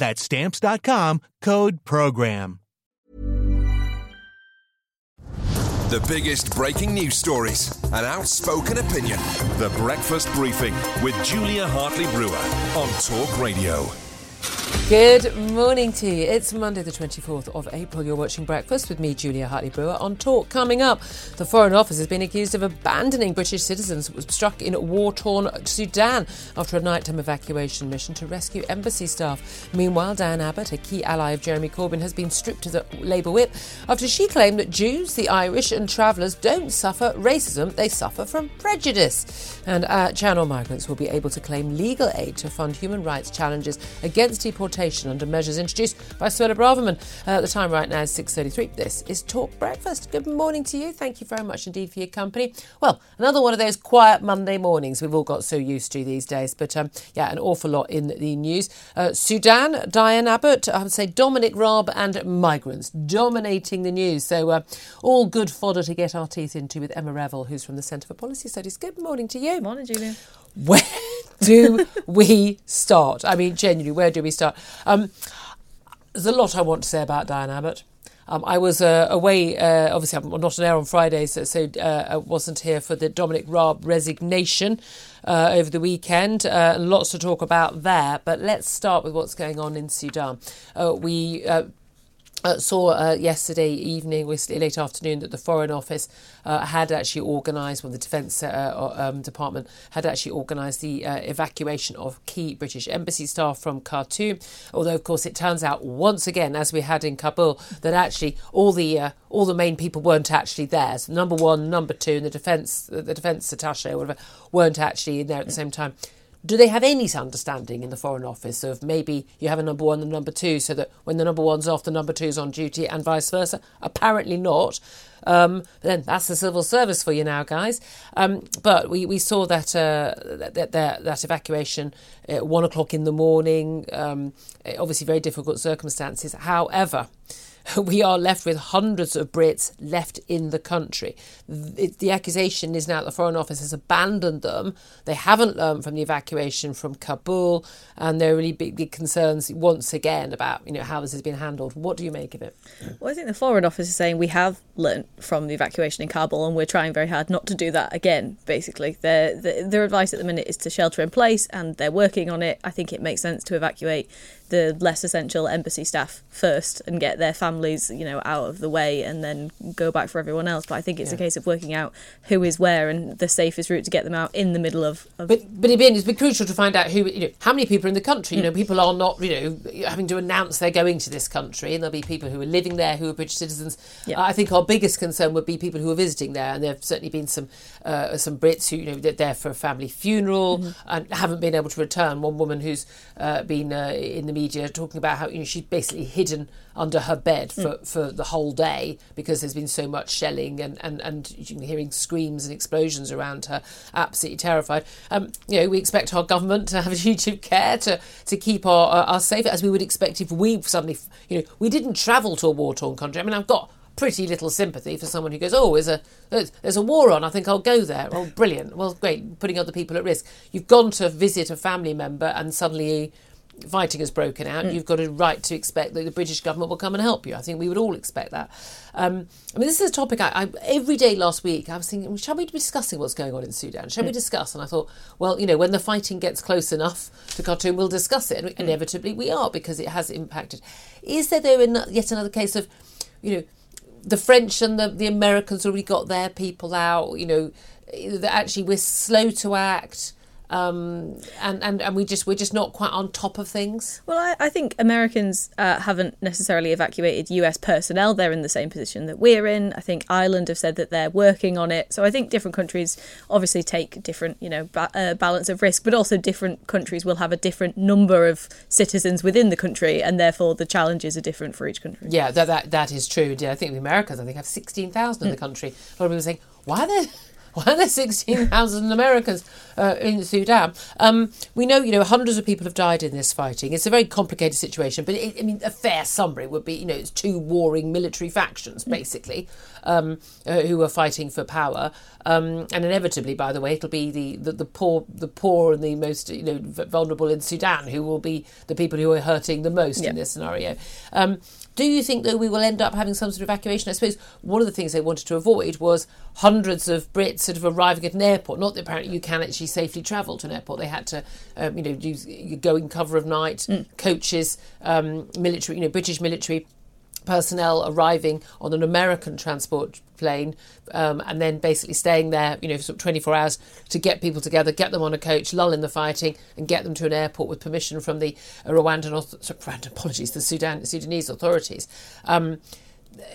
That's stamps.com code PROGRAM. The biggest breaking news stories, an outspoken opinion. The Breakfast Briefing with Julia Hartley Brewer on Talk Radio. Good morning to you. It's Monday, the 24th of April. You're watching Breakfast with me, Julia Hartley Brewer, on Talk. Coming up, the Foreign Office has been accused of abandoning British citizens struck in war torn Sudan after a nighttime evacuation mission to rescue embassy staff. Meanwhile, Diane Abbott, a key ally of Jeremy Corbyn, has been stripped of the Labour whip after she claimed that Jews, the Irish, and travellers don't suffer racism, they suffer from prejudice. And uh, channel migrants will be able to claim legal aid to fund human rights challenges against deportation under measures introduced by Suella Braverman. Uh, the time right now is 6.33. This is Talk Breakfast. Good morning to you. Thank you very much indeed for your company. Well, another one of those quiet Monday mornings we've all got so used to these days. But um, yeah, an awful lot in the news. Uh, Sudan, Diane Abbott, I would say Dominic Raab and migrants dominating the news. So uh, all good fodder to get our teeth into with Emma Revell, who's from the Centre for Policy Studies. Good morning to you. Morning, Julia. Where do we start? I mean, genuinely, where do we start? Um, there's a lot I want to say about Diane Abbott. Um, I was uh, away, uh, obviously, I'm not on air on Friday, so, so uh, I wasn't here for the Dominic Raab resignation uh, over the weekend. Uh, lots to talk about there, but let's start with what's going on in Sudan. Uh, we uh, saw uh, yesterday evening, late afternoon, that the Foreign Office uh, had actually organised, well, the Defence uh, um, Department had actually organised the uh, evacuation of key British embassy staff from Khartoum. Although, of course, it turns out once again, as we had in Kabul, that actually all the uh, all the main people weren't actually there. So number one, number two, and the defence the defence attaché whatever weren't actually in there at the same time do they have any understanding in the Foreign Office of maybe you have a number one and number two so that when the number one's off, the number two's on duty and vice versa? Apparently not. Um, then that's the civil service for you now, guys. Um, but we, we saw that, uh, that, that, that evacuation at one o'clock in the morning, um, obviously very difficult circumstances. However, we are left with hundreds of Brits left in the country. The, the, accusation is now that the Foreign Office has abandoned them. They haven't learned from the evacuation from Kabul, and there are really big, big concerns once again about you know how this has been handled. What do you make of it? Well, I think the Foreign Office is saying we have learned from the evacuation in Kabul, and we're trying very hard not to do that again. Basically, their their advice at the minute is to shelter in place, and they're working on it. I think it makes sense to evacuate the less essential embassy staff first and get their families, you know, out of the way and then go back for everyone else. But I think it's yeah. a case of working out who is where and the safest route to get them out in the middle of. of but but it's been crucial to find out who you know how many people are in the country. You know, people are not you know having to announce they're going to this country, and there'll be people who are living there who are British citizens. Yeah. I think our biggest concern would be people who are visiting there, and there have certainly been some uh, some Brits who you know they're there for a family funeral mm-hmm. and haven't been able to return. One woman who's uh, been uh, in the media talking about how you know she's basically hidden under her bed for, mm. for the whole day because there's been so much shelling and, and, and hearing screams and explosions around her, absolutely terrified. Um, you know, we expect our government to have a duty of care to, to keep our, uh, us safe, as we would expect if we suddenly, you know, we didn't travel to a war torn country. I mean, I've got pretty little sympathy for someone who goes, "Oh, there's a there's a war on. I think I'll go there." Oh, brilliant. Well, great. Putting other people at risk. You've gone to visit a family member, and suddenly fighting has broken out, Mm. you've got a right to expect that the British government will come and help you. I think we would all expect that. Um, I mean, this is a topic I, I every day last week I was thinking, shall we be discussing what's going on in Sudan? Shall Mm. we discuss? And I thought, well, you know, when the fighting gets close enough to Khartoum, we'll discuss it. Mm. And inevitably, we are because it has impacted. Is there though an- yet another case of, you know, the French and the, the Americans already got their people out. You know, that actually we're slow to act, um, and, and and we just we're just not quite on top of things. Well, I, I think Americans uh, haven't necessarily evacuated US personnel. They're in the same position that we're in. I think Ireland have said that they're working on it. So I think different countries obviously take different, you know, ba- uh, balance of risk, but also different countries will have a different number of citizens within the country, and therefore the challenges are different for each country. Yeah, that that, that is true. Yeah, I think the Americans I think have sixteen thousand in the country. A lot of people saying, why are there why are there sixteen thousand Americans uh, in Sudan? Um, we know you know hundreds of people have died in this fighting. It's a very complicated situation, but it, I mean a fair summary would be you know it's two warring military factions basically um, uh, who are fighting for power, um, and inevitably, by the way, it'll be the, the, the poor the poor and the most you know vulnerable in Sudan who will be the people who are hurting the most Yeah. in this scenario. Um, do you think that we will end up having some sort of evacuation? I suppose one of the things they wanted to avoid was hundreds of Brits sort of arriving at an airport. Not that apparently you can actually safely travel to an airport. They had to, um, you know, use, go in cover of night, coaches, um, military, you know, British military personnel arriving on an American transport plane um, and then basically staying there, you know, for sort of 24 hours to get people together, get them on a coach, lull in the fighting, and get them to an airport with permission from the Rwandan, auth- sorry, Rwandan apologies, the Sudan, Sudanese authorities. Um,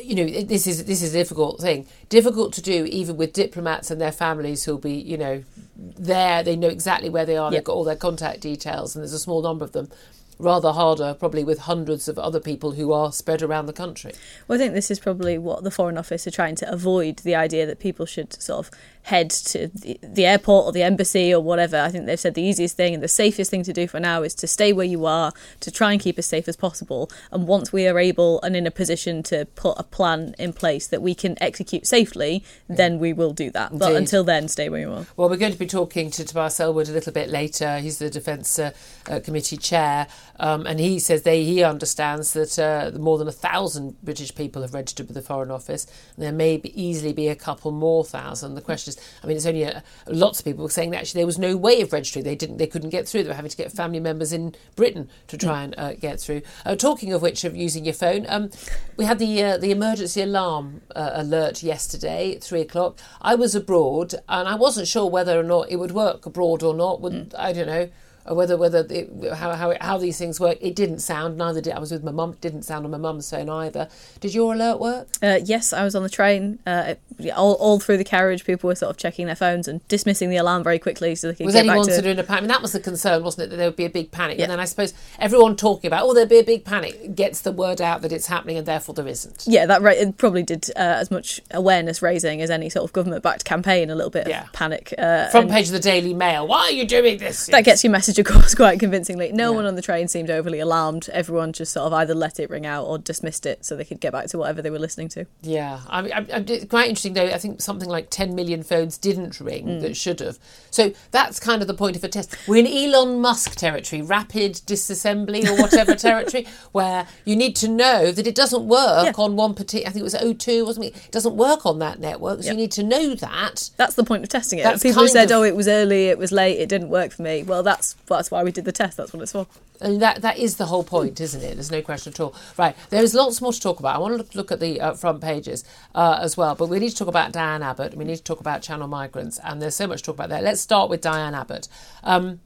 you know, this is this is a difficult thing. Difficult to do even with diplomats and their families who'll be, you know, there. They know exactly where they are. They've got all their contact details, and there's a small number of them. Rather harder, probably with hundreds of other people who are spread around the country. Well, I think this is probably what the Foreign Office are trying to avoid the idea that people should sort of head to the, the airport or the embassy or whatever. I think they've said the easiest thing and the safest thing to do for now is to stay where you are, to try and keep as safe as possible. And once we are able and in a position to put a plan in place that we can execute safely, then we will do that. But until then, stay where you are. Well, we're going to be talking to Tobias Ellwood a little bit later. He's the Defence uh, uh, Committee chair, um, and he says they he understands that uh, more than a thousand British people have registered with the Foreign Office, and there may be, easily be a couple more thousand. The question is, I mean, it's only a, lots of people saying that actually there was no way of registering. They didn't, they couldn't get through. They were having to get family members in Britain to try and uh, get through. Uh, talking of which, of using your phone, um, we had the uh, the emergency alarm uh, alert yesterday at three o'clock. I was abroad and I wasn't sure whether or not it would work abroad or not. Would I don't know. Or whether whether it, how how it, how these things work, it didn't sound. Neither did I was with my mum. It didn't sound on my mum's phone either. Did your alert work? Uh, yes, I was on the train. Uh, all, all through the carriage, people were sort of checking their phones and dismissing the alarm very quickly so they could Was get back anyone to. sort of in a panic? I mean, that was the concern, wasn't it? That there would be a big panic. Yeah. And then I suppose everyone talking about, oh, there'd be a big panic, gets the word out that it's happening, and therefore there isn't. yeah, that ra- it probably did uh, as much awareness raising as any sort of government backed campaign. A little bit of Yeah. panic. Uh, Front and page of the Daily Mail. Why are you doing this? that gets your message across quite convincingly. No Yeah. one on the train seemed overly alarmed. Everyone just sort of either let it ring out or dismissed it so they could get back to whatever they were listening to. Yeah, I mean, I, I, it's quite interesting though. I think something like 10 million phones didn't ring Mm. that should have. So that's kind of the point of a test. We're in Elon Musk territory, rapid disassembly or whatever territory, where you need to know that it doesn't work Yeah. on one particular. I think it was O2, wasn't it? It doesn't work on that network, so Yep. you need to know that. That's the point of testing it. That's People said, of- "Oh, it was early, it was late, it didn't work for me." Well, that's that's why we did the test. That's what it's for. And that that is the whole point, isn't it? There's no question at all. Right, there is lots more to talk about. I want to look, look at the uh, front pages uh, as well, but we need to talk about Diane Abbott. We need to talk about Channel Migrants, and there's so much to talk about there. Let's start with Diane Abbott. Um,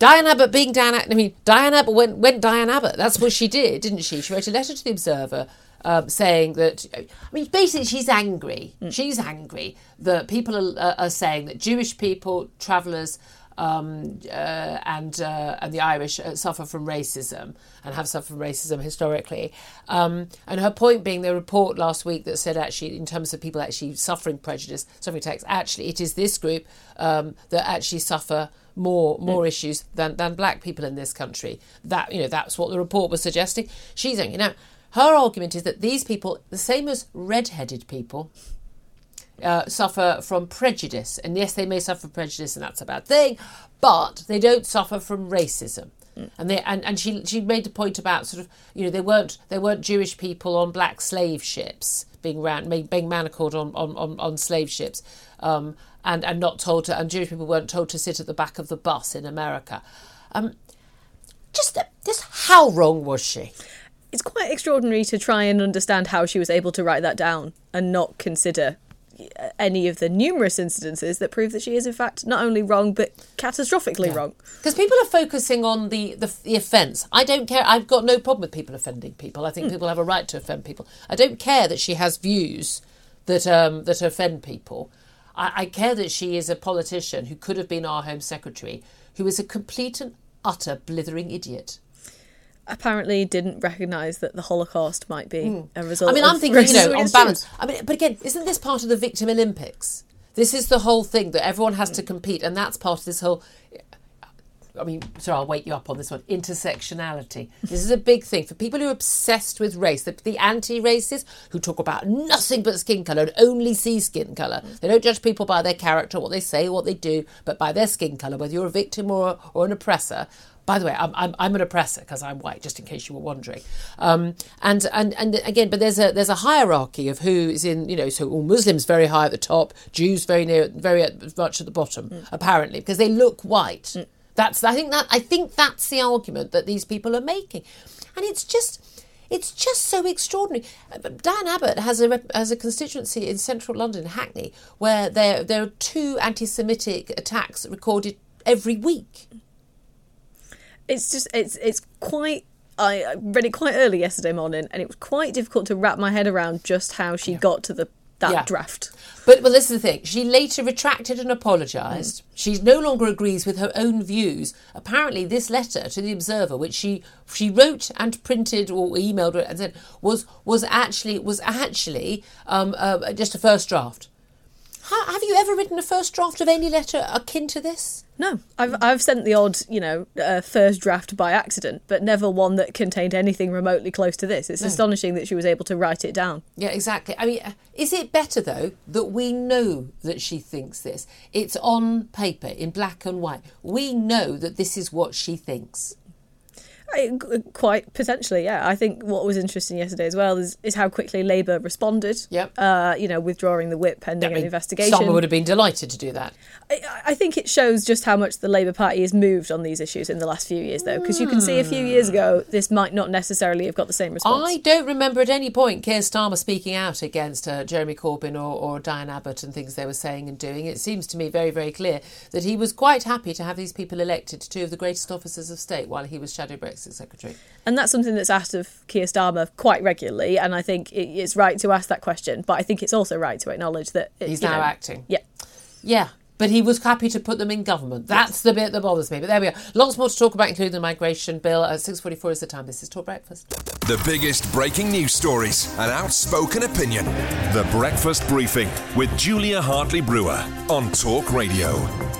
Diane Abbott being Diane, I mean, Diane Abbott went, went Diane Abbott. That's what she did, didn't she? She wrote a letter to the Observer um, saying that, I mean, basically, she's angry. She's angry that people are, are saying that Jewish people, travellers, um, uh, and uh, and the Irish uh, suffer from racism and have suffered from racism historically. Um, and her point being the report last week that said actually in terms of people actually suffering prejudice, suffering text, actually it is this group um, that actually suffer more more issues than than black people in this country. That you know that's what the report was suggesting. She's saying you know her argument is that these people, the same as red-headed people, uh, suffer from prejudice. And yes, they may suffer prejudice, and that's a bad thing, but they don't suffer from racism. And they and, and she she made a point about sort of you know there weren't there weren't Jewish people on black slave ships being ran being manacled on on, on, on slave ships, um, and and not told to and Jewish people weren't told to sit at the back of the bus in America. Um, just just how wrong was she? It's quite extraordinary to try and understand how she was able to write that down and not consider any of the numerous incidences that prove that she is in fact not only wrong but catastrophically yeah. wrong. Because people are focusing on the, the, the offence. I don't care. I've got no problem with people offending people. I think mm. people have a right to offend people. I don't care that she has views that um, that offend people. I, I care that she is a politician who could have been our Home Secretary, who is a complete and utter blithering idiot apparently didn't recognise that the Holocaust might be mm. a result. I mean, I'm thinking, you know, on balance. I mean, but again, isn't this part of the Victim Olympics? This is the whole thing that everyone has to compete, and that's part of this whole. I mean, sorry, I'll wake you up on this one. Intersectionality. This is a big thing for people who are obsessed with race. The, the anti-racists who talk about nothing but skin colour and only see skin colour. They don't judge people by their character, what they say, what they do, but by their skin colour. Whether you're a victim or or an oppressor, by the way, I'm, I'm, I'm an oppressor because I'm white, just in case you were wondering. Um, and, and, and again, but there's a, there's a hierarchy of who is in, you know, so all Muslims very high at the top, Jews very near, very much at the bottom, mm. apparently, because they look white. Mm. That's, I think that, I think that's the argument that these people are making. And it's just, it's just so extraordinary. Dan Abbott has a has a constituency in central London, Hackney, where there there are two anti-Semitic attacks recorded every week it's just it's it's quite I read it quite early yesterday morning, and it was quite difficult to wrap my head around just how she yeah. got to the that yeah. draft. But well, this is the thing. She later retracted and apologised. Mm. She no longer agrees with her own views. Apparently, this letter to the Observer, which she she wrote and printed or emailed and said was was actually was actually um, uh, just a first draft. How, have you ever written a first draft of any letter akin to this? No, I've I've sent the odd, you know, uh, first draft by accident, but never one that contained anything remotely close to this. It's no. astonishing that she was able to write it down. Yeah, exactly. I mean, is it better though that we know that she thinks this? It's on paper in black and white. We know that this is what she thinks. I, quite potentially, yeah. I think what was interesting yesterday as well is, is how quickly Labour responded. Yep. Uh, you know, withdrawing the whip pending I mean, an investigation. Someone would have been delighted to do that. I, I, think it shows just how much the Labour Party has moved on these issues in the last few years, though, because you can see a few years ago this might not necessarily have got the same response. I don't remember at any point Keir Starmer speaking out against uh, Jeremy Corbyn or, or Diane Abbott and things they were saying and doing. It seems to me very, very clear that he was quite happy to have these people elected to two of the greatest officers of state while he was Shadow Brexit Secretary. And that's something that's asked of Keir Starmer quite regularly, and I think it's right to ask that question. But I think it's also right to acknowledge that it, he's now know, acting. Yeah, yeah. But he was happy to put them in government. That's yes. the bit that bothers me. But there we are. Lots more to talk about, including the migration bill. At six forty-four is the time. This is Talk Breakfast. The biggest breaking news stories and outspoken opinion. The Breakfast Briefing with Julia Hartley Brewer on Talk Radio.